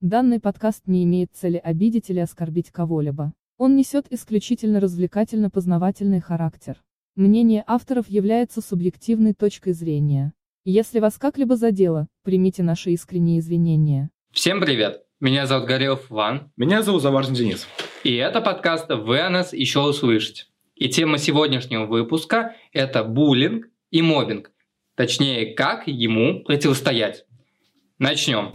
Данный подкаст не имеет цели обидеть или оскорбить кого-либо. Он несет исключительно развлекательно-познавательный характер. Мнение авторов является субъективной точкой зрения. Если вас как-либо задело, примите наши искренние извинения. Всем привет! Меня зовут Горелов Иван. Меня зовут Заварзин Денис. И это подкаст «Вы о нас еще услышите». И тема сегодняшнего выпуска – это буллинг и мобинг. Точнее, как ему противостоять. Начнем.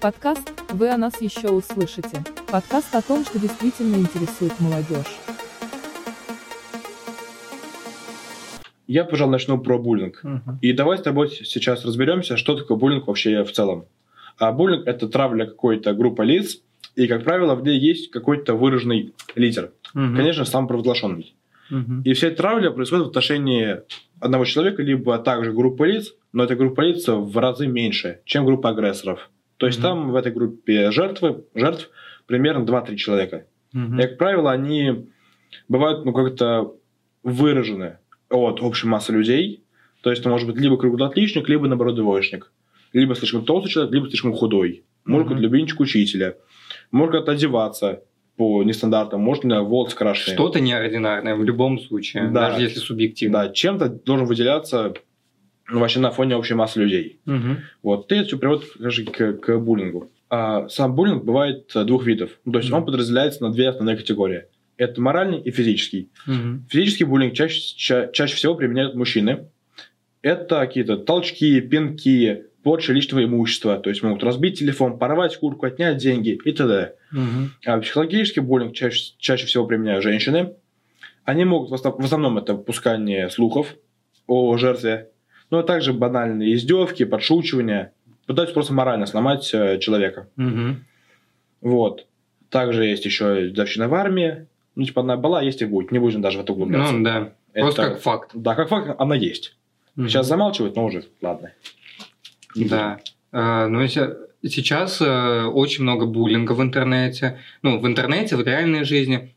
Подкаст «Вы о нас еще услышите». Подкаст о том, что действительно интересует молодежь. Я, пожалуй, начну про буллинг. Мгм. И давай с тобой сейчас разберемся, что такое буллинг вообще в целом. А буллинг – это травля какой-то группы лиц, и, как правило, в ней есть какой-то выраженный лидер. Мгм. Конечно, сам провозглашенный. Мгм. И вся эта травля происходит в отношении одного человека, либо также группы лиц, но эта группа лиц в разы меньше, чем группа агрессоров. То есть Мгм. там в этой группе жертвы, жертв примерно 2-3 человека. Мгм. И, как правило, они бывают ну, как-то выражены от общей массы людей. То есть это может быть либо круглоотличник, либо, наоборот, двоечник. Либо слишком толстый человек, либо слишком худой. Может быть, любимчик учителя. Может как-то одеваться по нестандартам, может, на волосы крашеные. Что-то неординарное в любом случае, Да. даже если субъективно. Да, чем-то должен выделяться ну, вообще на фоне общей массы людей. Мгм. Вот, и это все приводит скажи, к, к буллингу. А сам буллинг бывает э, двух видов. Ну, То есть Мгм. он подразделяется на две основные категории. Это моральный и физический. Мгм. Физический буллинг чаще, ча- чаще всего применяют мужчины. Это какие-то толчки, пинки, порча личного имущества. То есть могут разбить телефон, порвать куртку, отнять деньги и т.д. Мгм. А психологический буллинг чаще, чаще всего применяют женщины. Они могут, в основ- в основном это выпускание слухов о жертве, но также банальные издевки, подшучивания. Пытаются просто морально сломать э, человека. Мгм. Вот. Также есть еще дедовщина в армии. Ну, типа, она была, есть и будет. Не будем даже в это углубляться. Ну да, Это- просто как факт. Да, как факт, она есть. Мгм. Сейчас замалчивают, но уже, ладно. Не будем. Да. А, Ну, если- сейчас э, очень много буллинга в интернете. Ну, в интернете, в реальной жизни.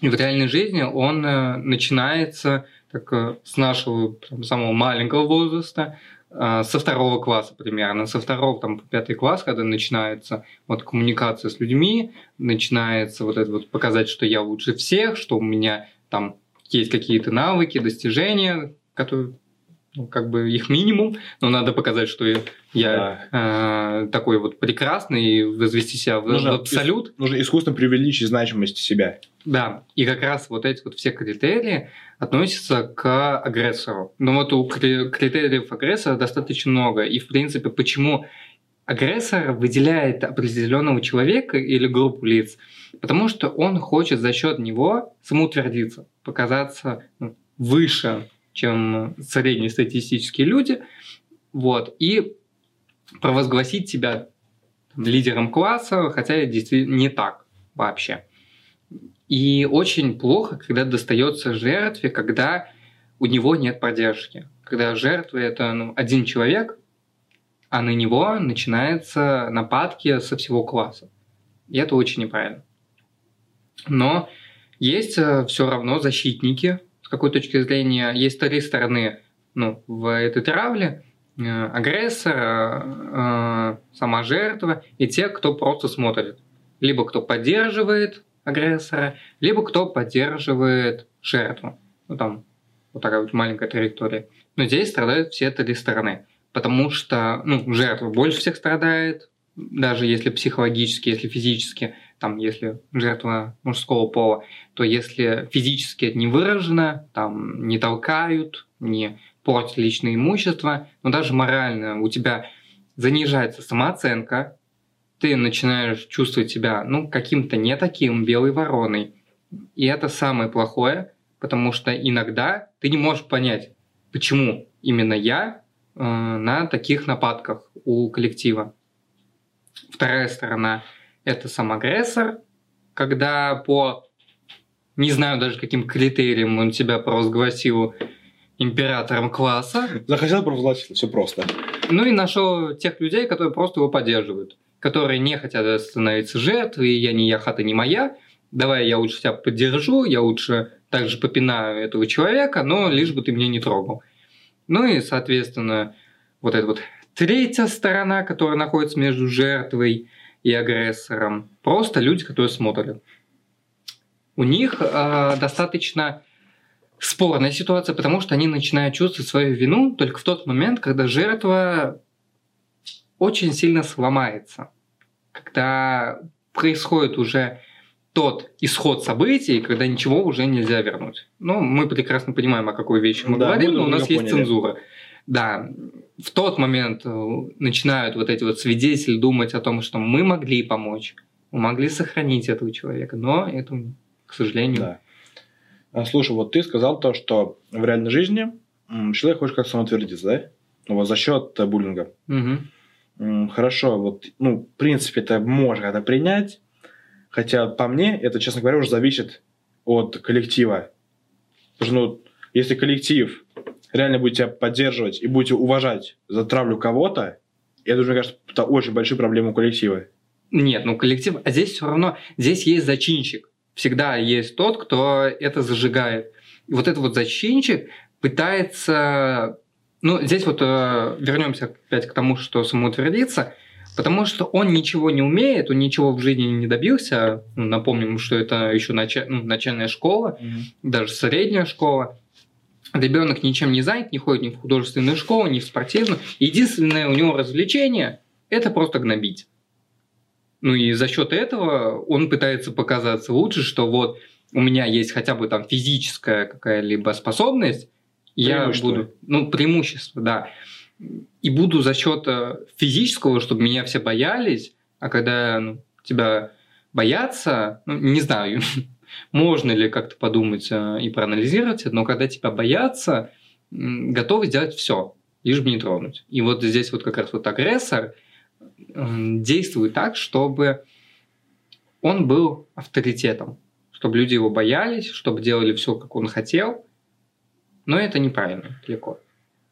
И в реальной жизни он э, начинается так, э, с нашего прям, самого маленького возраста, со второго класса примерно. Со второго там, пятый класс, когда начинается вот, коммуникация с людьми, начинается вот это вот показать, что я лучше всех, что у меня там есть какие-то навыки, достижения, которые ну, как бы их минимум, но надо показать, что я э, такой вот прекрасный и возвести себя в, Нужно в абсолют. Нужно искусственно преувеличить значимость себя. Да, и как раз вот эти вот все критерии относятся к агрессору. Но вот у кри- критериев агрессора достаточно много. И, в принципе, почему агрессор выделяет определенного человека или группу лиц? Потому что он хочет за счет него самоутвердиться, показаться ну, выше, чем среднестатистические люди, вот, и провозгласить себя лидером класса, хотя действительно не так вообще. И очень плохо, когда достается жертве, когда у него нет поддержки. Когда жертва это ну, один человек, а на него начинаются нападки со всего класса. И это очень неправильно. Но есть все равно защитники, какой точки зрения, есть три стороны ну, в этой травле. Э, Агрессор, э, сама жертва и те, кто просто смотрит. Либо кто поддерживает агрессора, либо кто поддерживает жертву. Ну, там вот такая вот маленькая траектория. Но здесь страдают все три стороны. Потому что ну, жертва больше всех страдает, даже если психологически, если физически, там, если жертва мужского пола, то если физически это не выражено, там, не толкают, не портят личное имущество, но даже морально у тебя занижается самооценка, ты начинаешь чувствовать себя, ну, каким-то не таким, белой вороной. И это самое плохое, потому что иногда ты не можешь понять, почему именно я э, на таких нападках у коллектива. Вторая сторона – это сам агрессор, когда по, не знаю даже каким критериям он тебя провозгласил императором класса, Захотел провозгласить, все просто. ну и нашел тех людей, которые просто его поддерживают, которые не хотят становиться жертвой, я не я, хата не моя, давай я лучше тебя поддержу, я лучше также попинаю этого человека, но лишь бы ты меня не трогал. Ну и, соответственно, вот эта вот третья сторона, которая находится между жертвой и агрессором, просто люди, которые смотрят. У них э, достаточно спорная ситуация, потому что они начинают чувствовать свою вину только в тот момент, когда жертва очень сильно сломается. Когда происходит уже тот исход событий, когда ничего уже нельзя вернуть. Ну, мы прекрасно понимаем, о какой вещи мы да, говорим, но у нас есть поняли. цензура. Да, в тот момент э, начинают вот эти вот свидетели думать о том, что мы могли помочь, мы могли сохранить этого человека, но это, к сожалению... Да. А, слушай, вот ты сказал то, что в реальной жизни человек хочет как самоутвердиться, да? Ну, вот за счет э, буллинга. Угу. Хорошо, вот, ну, в принципе, это можно это принять, хотя по мне это, честно говоря, уже зависит от коллектива. Потому что, ну, если коллектив реально будет тебя поддерживать и будете уважать за травлю кого-то, это уже, мне кажется, это очень большие проблемы у коллектива. Нет, ну коллектив, а здесь все равно, здесь есть зачинщик. Всегда есть тот, кто это зажигает. И вот этот вот зачинщик пытается... Ну, здесь вот э, вернемся опять к тому, что самоутвердиться, потому что он ничего не умеет, он ничего в жизни не добился. Напомним, что это еще началь, ну, начальная школа, mm-hmm. даже средняя школа ребенок ничем не занят, не ходит ни в художественную школу, ни в спортивную. Единственное у него развлечение – это просто гнобить. Ну и за счет этого он пытается показаться лучше, что вот у меня есть хотя бы там физическая какая-либо способность, я буду, ну, преимущество, да. И буду за счет э, физического, чтобы меня все боялись, а когда ну, тебя боятся, ну, не знаю, можно ли как-то подумать э, и проанализировать, но когда тебя боятся, готовы сделать все, лишь бы не тронуть. И вот здесь вот как раз вот агрессор действует так, чтобы он был авторитетом, чтобы люди его боялись, чтобы делали все, как он хотел. Но это неправильно далеко.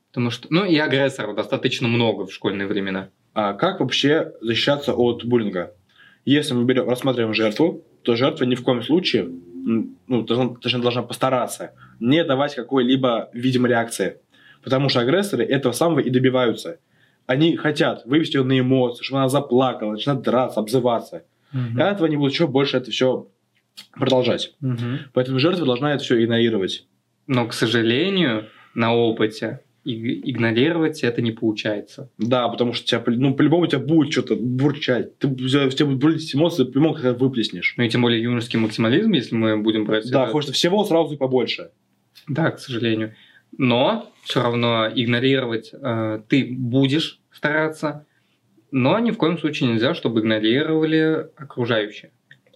Потому что, ну и агрессоров достаточно много в школьные времена. А как вообще защищаться от буллинга? Если мы берем, рассматриваем жертву, то жертва ни в коем случае, ну, должна, точнее, должна постараться не давать какой-либо видимой реакции. Потому что агрессоры этого самого и добиваются. Они хотят вывести ее на эмоции, чтобы она заплакала, начинает драться, обзываться. Угу. И от этого они будут еще больше это все продолжать. Угу. Поэтому жертва должна это все игнорировать. Но, к сожалению, на опыте игнорировать это не получается. Да, потому что тебя, ну, по-любому у тебя будет что-то бурчать. Ты, у тебя будут бурлить эмоции, по-любому как выплеснешь. Ну и тем более юношеский максимализм, если мы будем брать... Да, это... хочется всего сразу и побольше. Да, к сожалению. Но все равно игнорировать э, ты будешь стараться, но ни в коем случае нельзя, чтобы игнорировали окружающие.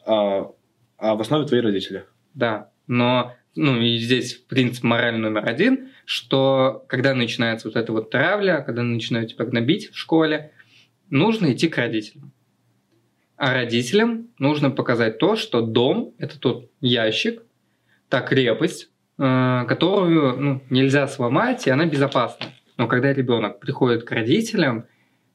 А, а в основе твои родители? Да, но ну и здесь принцип мораль номер один, что когда начинается вот эта вот травля, когда начинают тебя гнобить в школе, нужно идти к родителям. А родителям нужно показать то, что дом – это тот ящик, та крепость, э, которую ну, нельзя сломать, и она безопасна. Но когда ребенок приходит к родителям,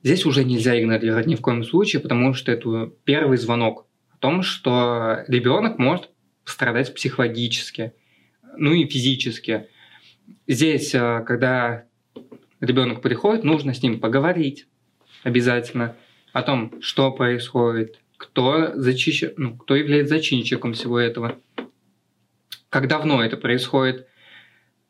здесь уже нельзя игнорировать ни в коем случае, потому что это первый звонок о том, что ребенок может страдать психологически – ну и физически. Здесь, э, когда ребенок приходит, нужно с ним поговорить обязательно о том, что происходит, кто, зачищ... ну, кто является зачинщиком всего этого, как давно это происходит.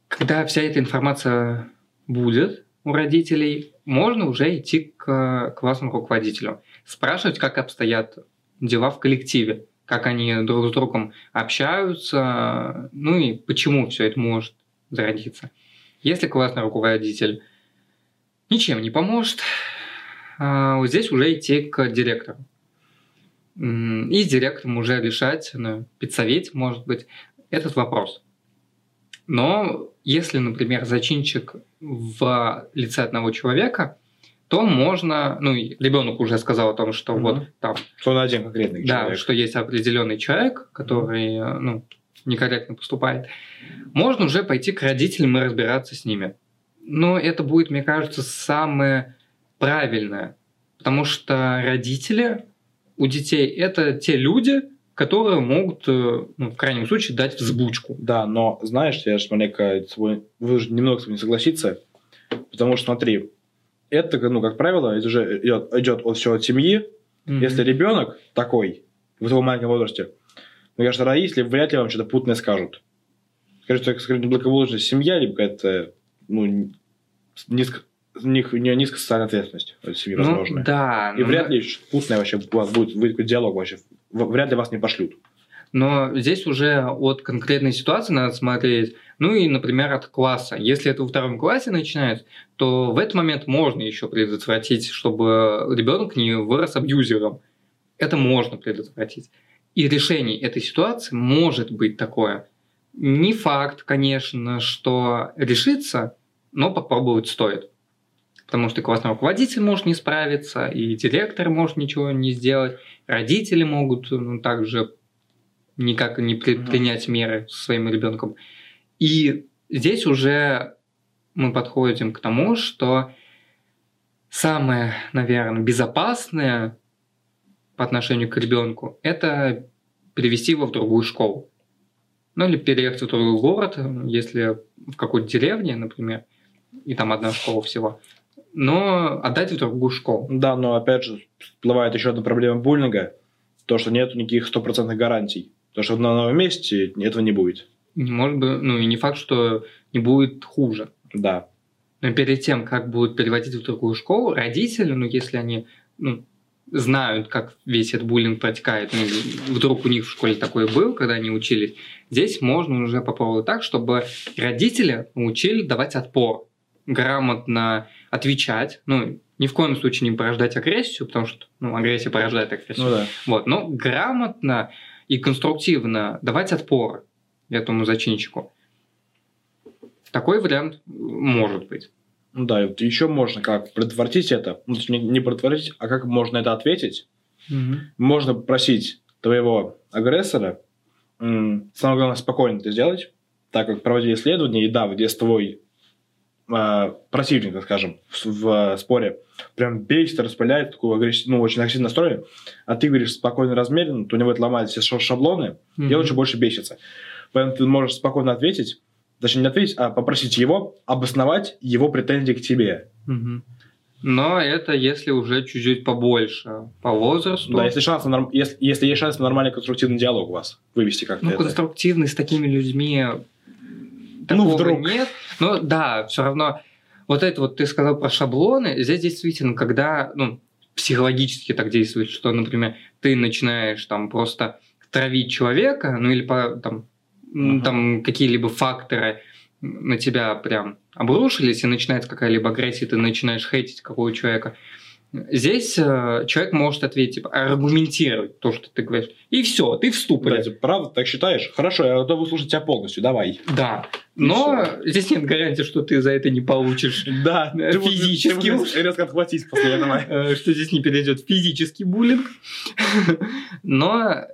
Когда вся эта информация будет у родителей, можно уже идти к классному руководителю, спрашивать, как обстоят дела в коллективе как они друг с другом общаются, ну и почему все это может зародиться. Если классный руководитель ничем не поможет, а, вот здесь уже идти к директору. И с директором уже решать, на педсовете, может быть, этот вопрос. Но если, например, зачинчик в лице одного человека – то можно, ну, ребенок уже сказал о том, что угу. вот там... Что он один конкретный да, человек. Да, что есть определенный человек, который, угу. ну, некорректно поступает. Можно уже пойти к родителям и разбираться с ними. Но это будет, мне кажется, самое правильное. Потому что родители у детей это те люди, которые могут, э, ну, в крайнем случае, дать взбучку. Да, но знаешь, я же маленько, вы же немного с вами согласиться, Потому что, смотри, это, ну, как правило, это уже идет, идет от все от семьи. Мгм. Если ребенок такой, в таком маленьком возрасте, мне кажется, родители вряд ли вам что-то путное скажут. Скажут, что это благополучная семья, либо какая-то, ну, низко, них- не низкая социальная ответственность от семьи, Ну, возможно. да. И но- вряд ли что-то путное вообще у вас будет, будет диалог вообще. Вряд ли вас не пошлют. Но здесь уже от конкретной ситуации надо смотреть. Ну и, например, от класса. Если это во втором классе начинается, то в этот момент можно еще предотвратить, чтобы ребенок не вырос абьюзером. Это можно предотвратить. И решение этой ситуации может быть такое. Не факт, конечно, что решится, но попробовать стоит. Потому что классный руководитель может не справиться, и директор может ничего не сделать, родители могут ну, также никак не предпринять меры со своим ребенком. И здесь уже мы подходим к тому, что самое, наверное, безопасное по отношению к ребенку это перевести его в другую школу. Ну или переехать в другой город, если в какой-то деревне, например, и там одна школа всего, но отдать в другую школу. Да, но опять же, всплывает еще одна проблема буллинга, то, что нет никаких стопроцентных гарантий. То, что на новом месте этого не будет. Может быть, ну и не факт, что не будет хуже. Да. Но перед тем, как будут переводить в другую школу, родители, ну, если они ну, знают, как весь этот буллинг протекает, ну, вдруг у них в школе такое был, когда они учились, здесь можно уже попробовать так, чтобы родители научили давать отпор, грамотно отвечать, ну, ни в коем случае не порождать агрессию, потому что ну, агрессия порождает агрессию. Ну да. Вот, но грамотно и конструктивно давать отпор этому зачинщику. Такой вариант может быть. Ну да, и вот еще можно как предотвратить это. Ну, не, не предотвратить, а как можно это ответить. Можно попросить твоего агрессора, самое главное, спокойно это сделать, так как проводили исследования, и да, где с твой э, противник, так скажем, в, в споре, прям бесит, распыляет, такой агрессив, ну, очень агрессивный настрой, а ты говоришь спокойно, размеренно, то у него это ломает все ша- шаблоны, и он еще больше бесится. Поэтому ты можешь спокойно ответить, точнее не ответить, а попросить его обосновать его претензии к тебе. Мгм. Но это если уже чуть-чуть побольше по возрасту. Да, если, шанс на норм- если, если есть шанс на нормальный конструктивный диалог у вас, вывести как-то Ну, это. конструктивный с такими людьми такого вдруг. нет. Но да, все равно вот это вот ты сказал про шаблоны. Здесь действительно, когда ну, психологически так действует, что, например, ты начинаешь там просто травить человека, ну или по, там, Мгм. там какие-либо факторы на тебя прям обрушились, и начинается какая-либо агрессия, ты начинаешь хейтить какого человека. Здесь э, человек может ответить, типа, аргументировать то, что ты говоришь. И все, ты в ступоре. Блядь, правда так считаешь? Хорошо, я готов выслушать тебя полностью, давай. Да. Но И здесь нет гарантии, что ты за это не получишь, Да, Э, физически резко отхватить после этого. э, что здесь не перейдет физический буллинг. Но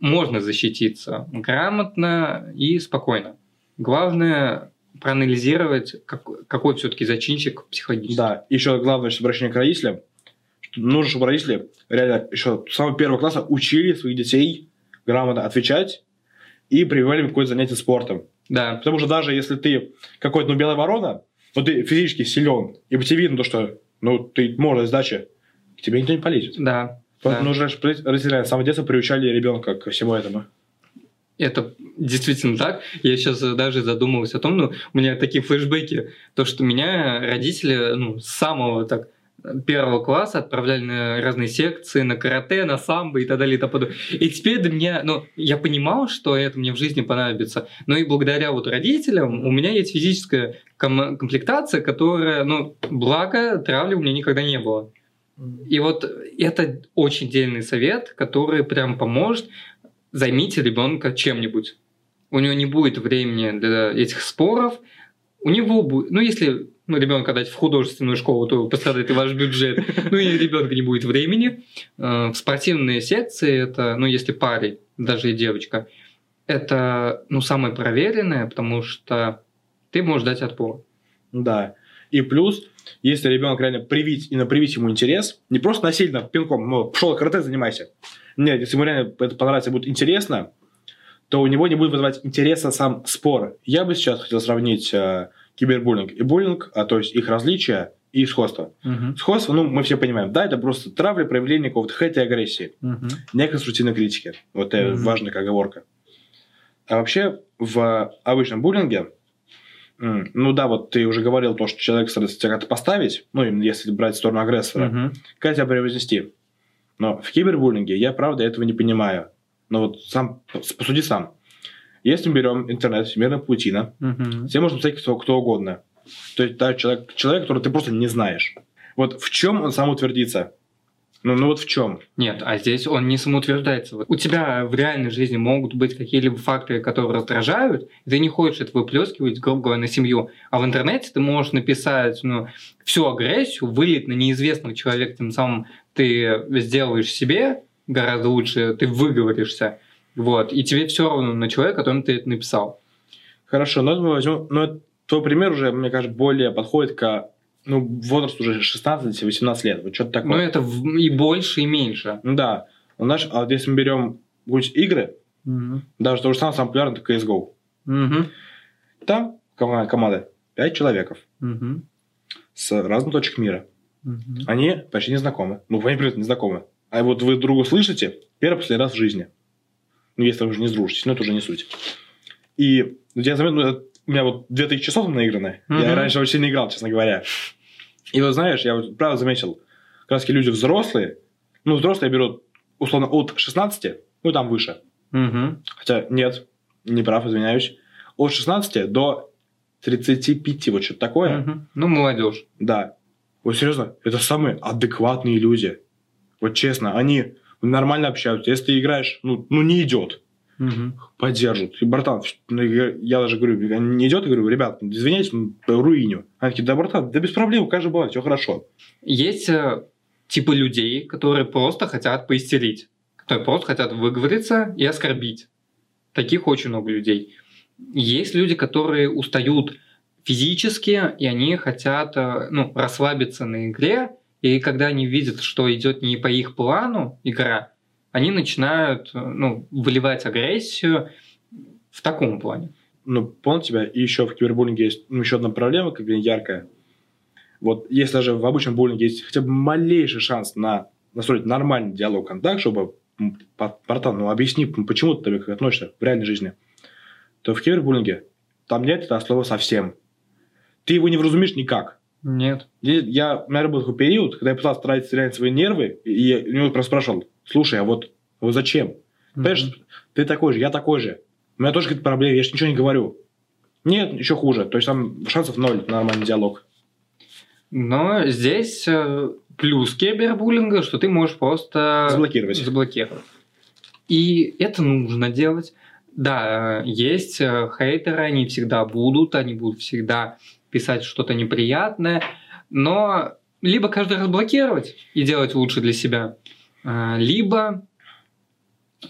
можно защититься грамотно и спокойно. Главное проанализировать, как- какой все-таки зачинщик психологически. Да, еще главное, обращение к родителям, что нужно, чтобы родители реально еще с самого первого класса учили своих детей грамотно отвечать и прививали какое-то занятие спортом. Да. Потому что даже если ты какой-то, ну, белая ворона, но ты физически силен, и по тебе видно то, что, ну, ты можешь сдачи, к тебе никто не полезет. Да. Да. нужно, родители с самого детства приучали ребенка ко всему этому. Это действительно так. Я сейчас даже задумываюсь о том, ну, у меня такие флешбеки, то, что меня родители, ну, с самого так первого класса отправляли на разные секции, на карате, на самбо и так далее и тому подобное. И теперь до меня, ну, я понимал, что это мне в жизни понадобится, но и благодаря вот родителям у меня есть физическая ком- комплектация, которая, ну, благо травли у меня никогда не было. И вот это очень дельный совет, который прям поможет. Займите ребенка чем-нибудь. У него не будет времени для этих споров. У него будет, ну если ну, ребенка дать в художественную школу, то пострадает и ваш бюджет. Ну и ребенка не будет времени. Э, В спортивные секции это, ну если парень, даже и девочка, это ну самое проверенное, потому что ты можешь дать отпор. Да. И плюс, если ребенок реально привить, именно привить ему интерес, не просто насильно пинком, ну, пошел карате, занимайся. Нет, если ему реально это понравится, будет интересно, то у него не будет вызывать интереса сам спор. Я бы сейчас хотел сравнить э, кибербуллинг и буллинг, а то есть их различия и сходство. Мгм. Сходство, ну, мы все понимаем, да, это просто травля, проявление какого-то хейта и агрессии. Мгм. неконструктивной критики. Вот это Мгм. важная оговорка. А вообще в обычном буллинге, м, ну да, вот ты уже говорил то, что человек старается тебя как-то поставить, ну, если брать сторону агрессора, Мгм. как тебя превознести. Но в кибербуллинге я, правда, этого не понимаю. Но вот сам, посуди сам. Если мы берем интернет, всемирная паутина, Мгм. все можно писать кто, кто угодно. То есть да, человек, человек, которого ты просто не знаешь. Вот в чем он сам утвердится? Ну, ну вот в чем? Нет, а здесь он не самоутверждается. Вот У тебя в реальной жизни могут быть какие-либо факторы, которые раздражают, и ты не хочешь это выплескивать, грубо говоря, на семью. А в интернете ты можешь написать ну, всю агрессию, вылить на неизвестного человека, тем самым ты сделаешь себе гораздо лучше, ты выговоришься. Вот, и тебе все равно на человека, которому ты это написал. Хорошо, но это мы возьмем, но это- твой пример уже, мне кажется, более подходит к ну, возрасту уже 16-18 лет. Вот что-то такое. Но это и больше, и меньше. Ну да. Ну, знаешь, а вот если мы берем какие-нибудь игры, Мгм. даже то же самое, самое популярное, это CSGO. Мгм. Там кома- команда 5 человеков Мгм. с разных точек мира. Мгм. Они почти не знакомы. Ну, они, привет, не знакомы. А вот вы друга слышите первый последний раз в жизни. Ну, если вы уже не сдружитесь, но это уже не суть. И ну, я заметил, ну, у меня вот 2000 часов наиграны. Я Мгм. раньше очень сильно играл, честно говоря. И вот знаешь, я вот правда заметил, как раз люди взрослые, ну, взрослые берут условно от 16, ну, там выше. Мгм. Хотя нет, не прав, извиняюсь. От 16 до 35, вот что-то такое. Мгм. Ну, молодежь. Да. Вот серьезно, это самые адекватные люди. Вот честно, они нормально общаются. Если ты играешь, ну, ну не идет, Мгм. поддержат. И, братан, ну, я, даже говорю, не идет, я говорю, ребят, извиняюсь, руиню. Они такие, да, братан, да без проблем, каждый бывает, все хорошо. Есть э, типы людей, которые просто хотят поистерить, которые просто хотят выговориться и оскорбить. Таких очень много людей. Есть люди, которые устают физически, и они хотят э, ну, расслабиться на игре, и когда они видят, что идет не по их плану игра, они начинают э, ну, выливать агрессию в таком плане. Ну, понял тебя, и еще в кибербуллинге есть ну, еще одна проблема, как бы яркая. Вот если даже в обычном буллинге есть хотя бы малейший шанс на настроить нормальный диалог, контакт, чтобы, братан, ну объясни, почему ты так относишься в реальной жизни, то в кибербуллинге там нет этого слова совсем. Ты его не вразумишь никак. Нет. Я, я- у меня был такой период, когда я пытался тратить стрелять свои нервы, и я у него просто спрашивал, слушай, а вот, вот зачем? Понимаешь, Мгм. ты такой же, я такой же. У меня тоже какие-то проблемы, я же ничего не говорю. Нет, еще хуже. То есть там шансов ноль на нормальный диалог. Но здесь э, плюс кибербуллинга, что ты можешь просто Заблокировать. заблокировать. И это нужно делать. Да, э, есть э, хейтеры, они всегда будут, они будут всегда писать что-то неприятное, но либо каждый раз блокировать и делать лучше для себя, либо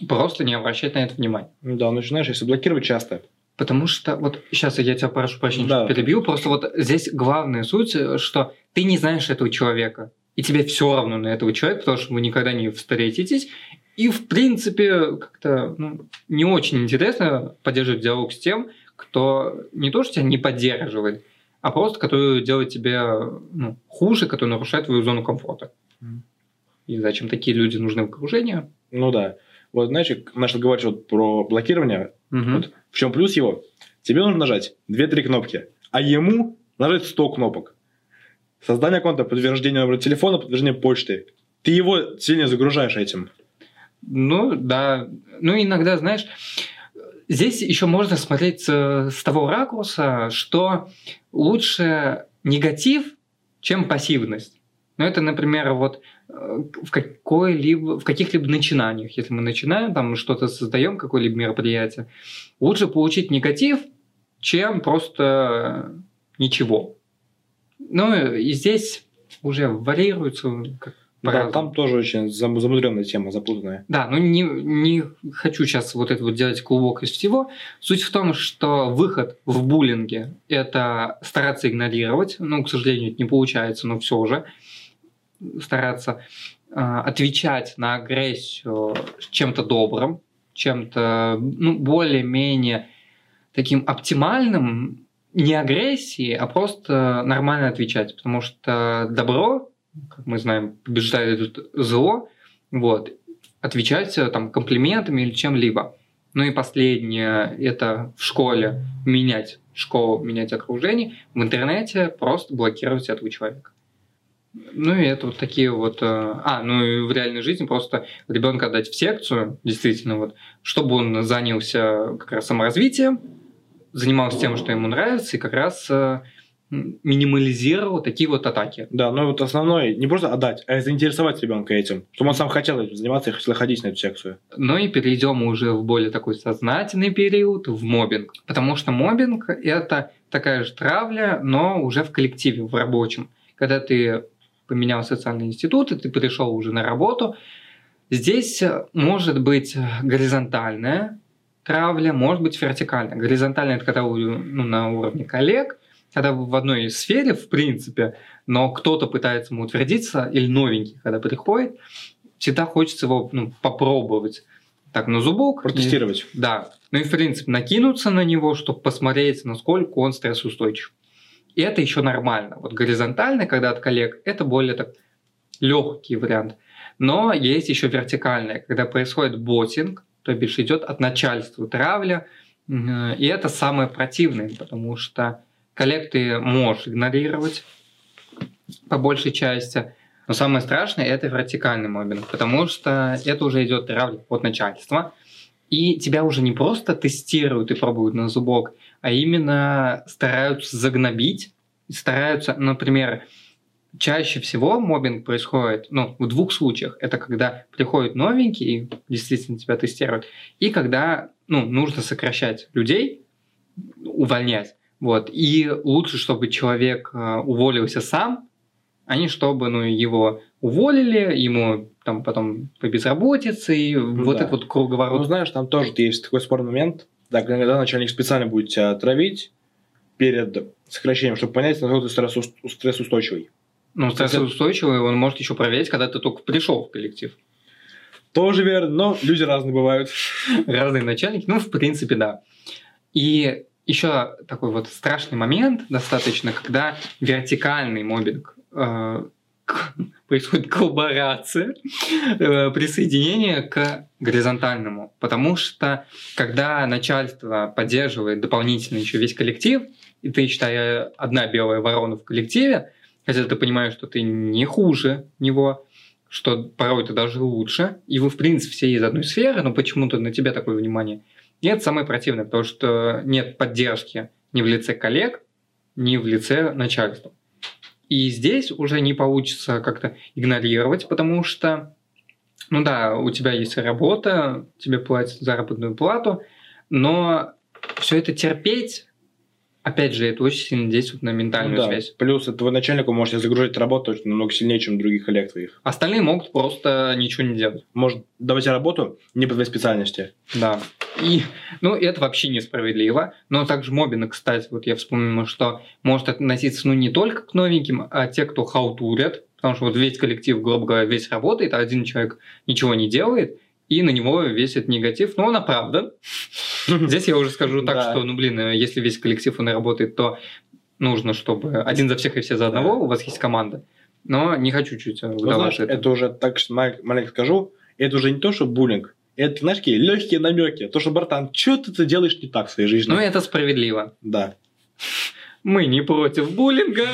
просто не обращать на это внимания. Ну Да, начинаешь, если блокировать часто. Потому что, вот сейчас я тебя прошу прощения, Да. что перебью, просто вот здесь главная суть, э, что ты не знаешь этого человека, и тебе все равно на этого человека, потому что вы никогда не встретитесь, и в принципе как-то ну, не очень интересно поддерживать диалог с тем, кто не то, что тебя не поддерживает, а просто который делает тебе ну, хуже, который нарушает твою зону комфорта. И зачем такие люди нужны в окружении? Ну да. Вот знаешь, начал говорить вот про блокирование. Мгм. Вот в чем плюс его? Тебе нужно нажать 2-3 кнопки, а ему нажать 100 кнопок. Создание аккаунта, подтверждение номера телефона, подтверждение почты. Ты его сильно загружаешь этим. Ну, да. Ну, иногда, знаешь, здесь еще можно смотреть с, с того ракурса, что лучше негатив, чем пассивность. Ну, это, например, вот э, в какой-либо, в каких-либо начинаниях, если мы начинаем, там что-то создаем, какое-либо мероприятие, лучше получить негатив, чем просто ничего. Ну, и здесь уже варьируется как Да, по-разному. там тоже очень зам- замудренная тема, запутанная. Да, ну не, не хочу сейчас вот это вот делать клубок из всего. Суть в том, что выход в буллинге – это стараться игнорировать. Ну, к сожалению, это не получается, но все же. Стараться э, отвечать на агрессию чем-то добрым, чем-то ну, более-менее таким оптимальным, не агрессии, а просто нормально отвечать, потому что добро, как мы знаем, побеждает зло, вот, отвечать э, там комплиментами или чем-либо. Ну и последнее, это в школе менять школу, менять окружение, в интернете просто блокировать этого человека. Ну и это вот такие вот... Э, а, ну и в реальной жизни просто ребенка отдать в секцию, действительно, вот, чтобы он занялся как раз саморазвитием, занимался тем, что ему нравится, и как раз э, минимализировал такие вот атаки. Да, но вот основной не просто отдать, а заинтересовать ребенка этим, чтобы он сам хотел этим заниматься и хотел ходить на эту секцию. Ну и перейдем уже в более такой сознательный период, в мобинг. Потому что мобинг – это такая же травля, но уже в коллективе, в рабочем. Когда ты поменял социальный институт, и ты пришел уже на работу, здесь может быть горизонтальная травля, может быть вертикальная. Горизонтальная – это когда ну, на уровне коллег, когда в одной сфере, в принципе, но кто-то пытается ему утвердиться, или новенький, когда приходит, всегда хочется его ну, попробовать так на зубок. Протестировать. И, да. Ну и, в принципе, накинуться на него, чтобы посмотреть, насколько он стрессоустойчив. И это еще нормально. Вот горизонтально, когда от коллег, это более так легкий вариант. Но есть еще вертикальное, когда происходит ботинг, то бишь идет от начальства травля, и это самое противное, потому что коллег ты можешь игнорировать по большей части. Но самое страшное это вертикальный мобинг, потому что это уже идет травля от начальства. И тебя уже не просто тестируют и пробуют на зубок, а именно стараются загнобить, стараются, например, чаще всего мобинг происходит, ну, в двух случаях. Это когда приходит новенький и действительно тебя тестируют, и когда, ну, нужно сокращать людей, увольнять. Вот. И лучше, чтобы человек э, уволился сам, а не чтобы ну, его уволили, ему там потом по безработице, и ну, вот да. этот вот круговорот. Ну, знаешь, там тоже есть такой спорный момент, да, когда начальник специально будет тебя травить перед сокращением, чтобы понять, насколько ты стрессоустойчивый. Ну, стрессоустойчивый он может еще проверить, когда ты только пришел в коллектив. Тоже верно, но люди разные бывают. Разные начальники, ну, в принципе, да. И еще такой вот страшный момент достаточно, когда вертикальный мобинг э, происходит коллаборация, э, присоединение к горизонтальному. Потому что когда начальство поддерживает дополнительно еще весь коллектив, и ты, считай, одна белая ворона в коллективе, хотя ты понимаешь, что ты не хуже него, что порой ты даже лучше, и вы, в принципе, все из одной сферы, но почему-то на тебя такое внимание – и это самое противное, потому что нет поддержки ни в лице коллег, ни в лице начальства. И здесь уже не получится как-то игнорировать, потому что, ну да, у тебя есть работа, тебе платят заработную плату, но все это терпеть Опять же, это очень сильно действует на ментальную ну, да. связь. Плюс твой начальник может загружать работу намного сильнее, чем других коллег твоих. Остальные могут просто ничего не делать. Может давать работу не по твоей специальности. Да. И, ну, это вообще несправедливо. Но также мобинг, кстати, вот я вспомнил, что может относиться, ну, не только к новеньким, а те, кто хаутурят. Потому что вот весь коллектив, грубо говоря, весь работает, а один человек ничего не делает, и на него весь этот негатив, но он оправдан. Здесь я уже скажу так, что, ну, блин, э, если весь коллектив он работает, то нужно, чтобы один за всех и все за одного, у вас есть команда. Но не хочу чуть выдавать это. Это уже, так маленько скажу, это уже не то, что буллинг, это, знаешь, какие легкие намеки. То, что, братан, что ты делаешь не так в своей жизни? Ну, это справедливо. Да. Мы не против буллинга,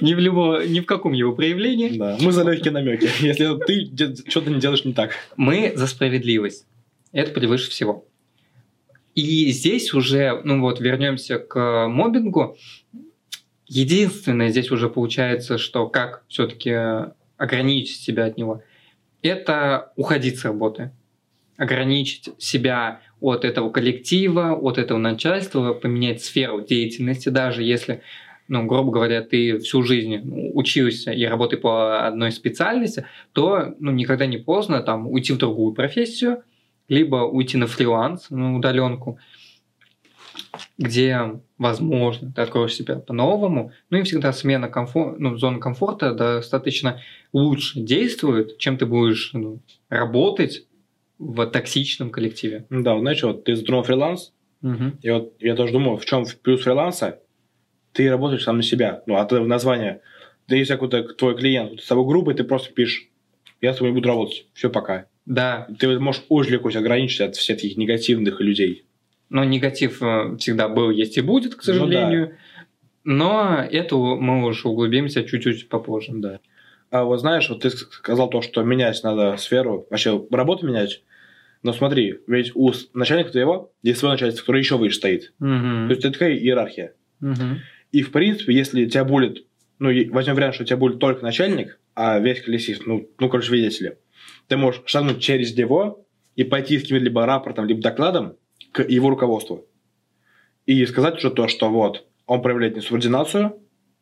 ни в, любого, ни в каком его проявлении. Да, мы за легкие намеки, если ты что-то не делаешь не так. Мы за справедливость. Это превыше всего. И здесь уже, ну вот, вернемся к мобингу. Единственное здесь уже получается, что как все-таки ограничить себя от него, это уходить с работы. Ограничить себя от этого коллектива, от этого начальства, поменять сферу деятельности, даже если, ну, грубо говоря, ты всю жизнь учился и работай по одной специальности, то ну, никогда не поздно там уйти в другую профессию, либо уйти на фриланс, на удаленку, где, возможно, ты откроешь себя по-новому. Ну и всегда смена комфор... ну, зоны комфорта достаточно лучше действует, чем ты будешь ну, работать в токсичном коллективе. Да, знаешь, вот ты затронул фриланс, угу. и вот я тоже думаю, в чем плюс фриланса, ты работаешь сам на себя. Ну, а ты в название, да если какой-то твой клиент с тобой грубый, ты просто пишешь, я с тобой не буду работать, все, пока. Да, Ты можешь очень легко себя ограничить от всех таких негативных людей. но негатив э, всегда был, есть и будет, к Ну да. сожалению. Но эту мы уж углубимся чуть-чуть попозже. Да. А вот знаешь, вот ты сказал то, что менять надо сферу, вообще работу менять. Но смотри, ведь у начальника твоего есть свой начальник, который еще выше стоит. Мгм. То есть это такая иерархия. Мгм. И в принципе, если тебя будет, ну, возьмем вариант, что у тебя будет только начальник, а весь коллектив, ну, ну, короче, видите ли, ты можешь шагнуть через него и пойти с каким-либо рапортом, либо докладом к его руководству. И сказать уже то, что вот, он проявляет несубординацию,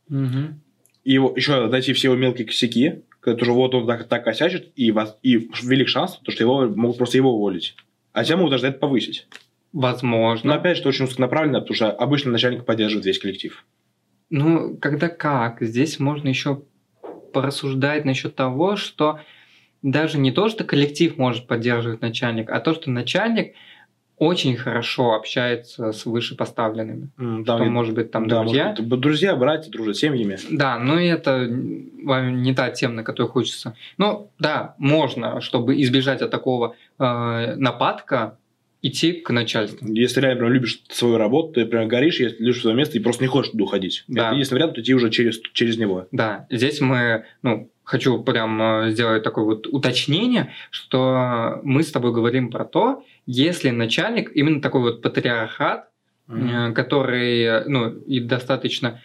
Мгм. и его, еще найти все его мелкие косяки, когда уже вот он так, так косячит, и, вас, и велик шанс, то, что его могут просто его уволить. А тебя могут даже это повысить. Возможно. Но опять же, это очень узконаправленно, потому что обычно начальник поддерживает весь коллектив. Ну, когда как? Здесь можно еще порассуждать насчет того, что даже не то, что коллектив может поддерживать начальник, а то, что начальник очень хорошо общается с вышепоставленными. М, Что, и- может быть, там да, друзья. может быть, друзья, братья, дружат семьями. Да, но это не та тема, на которую хочется. Ну, да, можно, чтобы избежать от такого э, нападка, идти к начальству. Если реально прям любишь свою работу, ты прям горишь, если любишь свое место и просто не хочешь туда уходить. Да. Это единственный вариант уйти уже через, через него. Да, здесь мы, ну, хочу прям э, сделать такое вот уточнение, что мы с тобой говорим про то, если начальник, именно такой вот патриархат, э, который, ну, и достаточно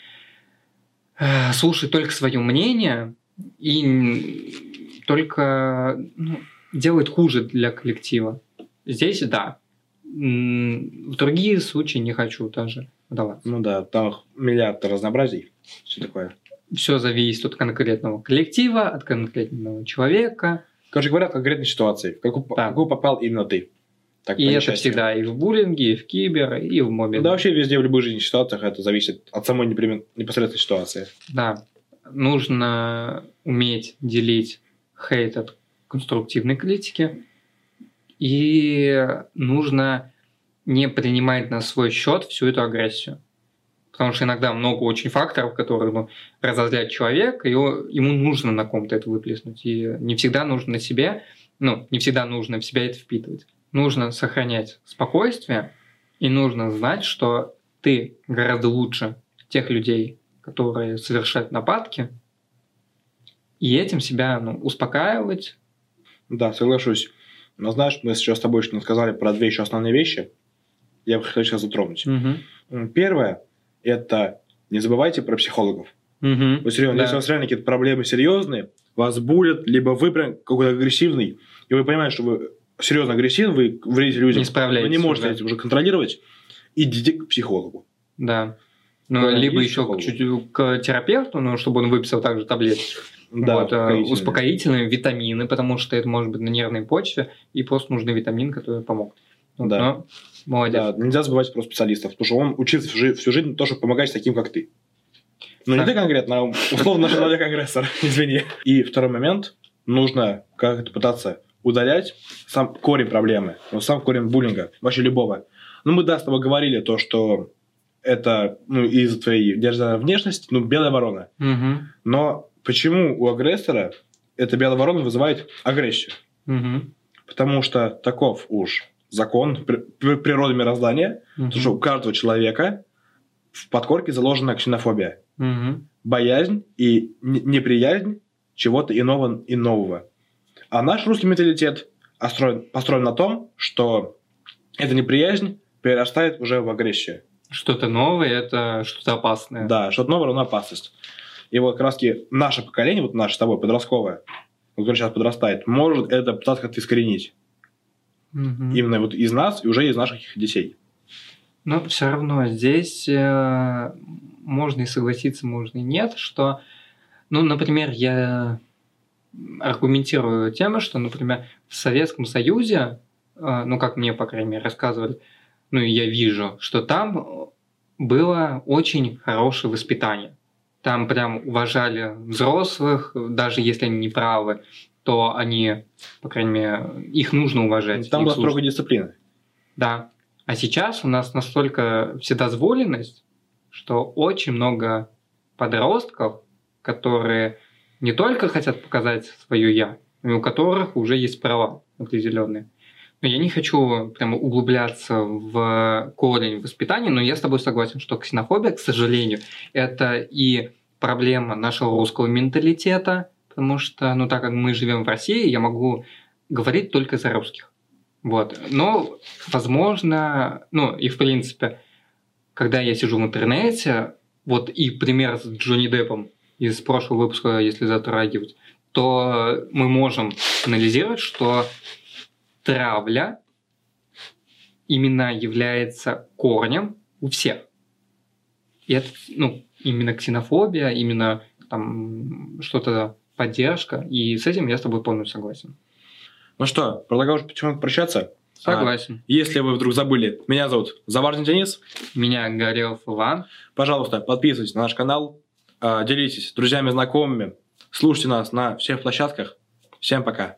э, слушает только свое мнение и только ну, делает хуже для коллектива. Здесь да. В другие случаи не хочу даже вдаваться. Ну да, там миллиард разнообразий. Все такое. Все зависит от конкретного коллектива, от конкретного человека. Короче говоря, в конкретной ситуации. В какую, Да. в какую попал именно ты. Так, и это всегда и в буллинге, и в кибер, и в мобе. Да, вообще везде, в любых жизненных ситуациях это зависит от самой непосредственной ситуации. Да. Нужно уметь делить хейт от конструктивной критики. И нужно не принимать на свой счет всю эту агрессию. Потому что иногда много очень факторов, которые ну, разозлят человека, и ему нужно на ком-то это выплеснуть. И не всегда нужно на себе, ну, не всегда нужно в себя это впитывать. Нужно сохранять спокойствие, и нужно знать, что ты гораздо лучше тех людей, которые совершают нападки, и этим себя ну, успокаивать. Да, соглашусь. Но знаешь, мы сейчас с тобой не сказали про две еще основные вещи. Я бы хотел сейчас затронуть. М, Первое – это не забывайте про психологов. Мгм. Вот серьезно, Да. если у вас реально какие-то проблемы серьезные, вас булят, либо вы прям какой-то агрессивный, и вы понимаете, что вы серьезно агрессивны, вы вредите людям, Не справляетесь вы не можете уже. это уже контролировать, идите к психологу. Да. Ну, Да, либо еще к, чуть к терапевту, ну, чтобы он выписал также таблетки. Да, вот, э, успокоительные. успокоительные, витамины, потому что это может быть на нервной почве, и просто нужны витамин, который помог. Вот, Да. Но молодец. Да, нельзя забывать про специалистов, потому что он учится всю жизнь, всю жизнь на то, чтобы помогать таким, как ты. Ну, не ты конкретно, а условно человек-агрессор, извини. И второй момент, нужно как-то пытаться удалять сам корень проблемы, ну, сам корень буллинга, вообще любого. Ну, мы, да, с тобой говорили то, что это ну, из-за твоей державной внешности, ну, белая ворона. Мгм. Но почему у агрессора эта белая ворона вызывает агрессию? Мгм. Потому что таков уж закон при- при- природы мироздания, Мгм. Потому что у каждого человека в подкорке заложена ксенофобия. Мгм. Боязнь и не- неприязнь чего-то иного и нового. А наш русский менталитет построен, построен на том, что эта неприязнь перерастает уже в агрессию. Что-то новое, это что-то опасное. Да, что-то новое равно опасность. И вот как раз наше поколение, вот наше с тобой подростковое, которое сейчас подрастает, может это пытаться как-то искоренить. Мгм. Именно вот из нас и уже из наших детей. Но все равно здесь э, можно и согласиться, можно и нет, что, ну, например, я аргументирую тем, что, например, в Советском Союзе, э, ну, как мне, по крайней мере, рассказывали, ну, и я вижу, что там было очень хорошее воспитание. Там прям уважали взрослых, даже если они не правы, то они, по крайней мере, их нужно уважать. Там была слушать. строгая дисциплина. Да. А сейчас у нас настолько вседозволенность, что очень много подростков, которые не только хотят показать свое «я», но и у которых уже есть права определенные. Но я не хочу прямо углубляться в корень воспитания, но я с тобой согласен, что ксенофобия, к сожалению, это и проблема нашего русского менталитета, потому что, ну, так как мы живем в России, я могу говорить только за русских. Вот. Но, возможно, ну, и в принципе, когда я сижу в интернете, вот и пример с Джонни Деппом из прошлого выпуска, если затрагивать, то мы можем анализировать, что травля именно является корнем у всех. И это, ну, именно ксенофобия, именно там что-то поддержка, и с этим я с тобой полностью согласен. Ну что, предлагаю уже потихоньку прощаться. Согласен. А, если вы вдруг забыли, меня зовут Заварный Денис. Меня Горелов Иван. Пожалуйста, подписывайтесь на наш канал, а, делитесь с друзьями, знакомыми, слушайте нас на всех площадках. Всем пока.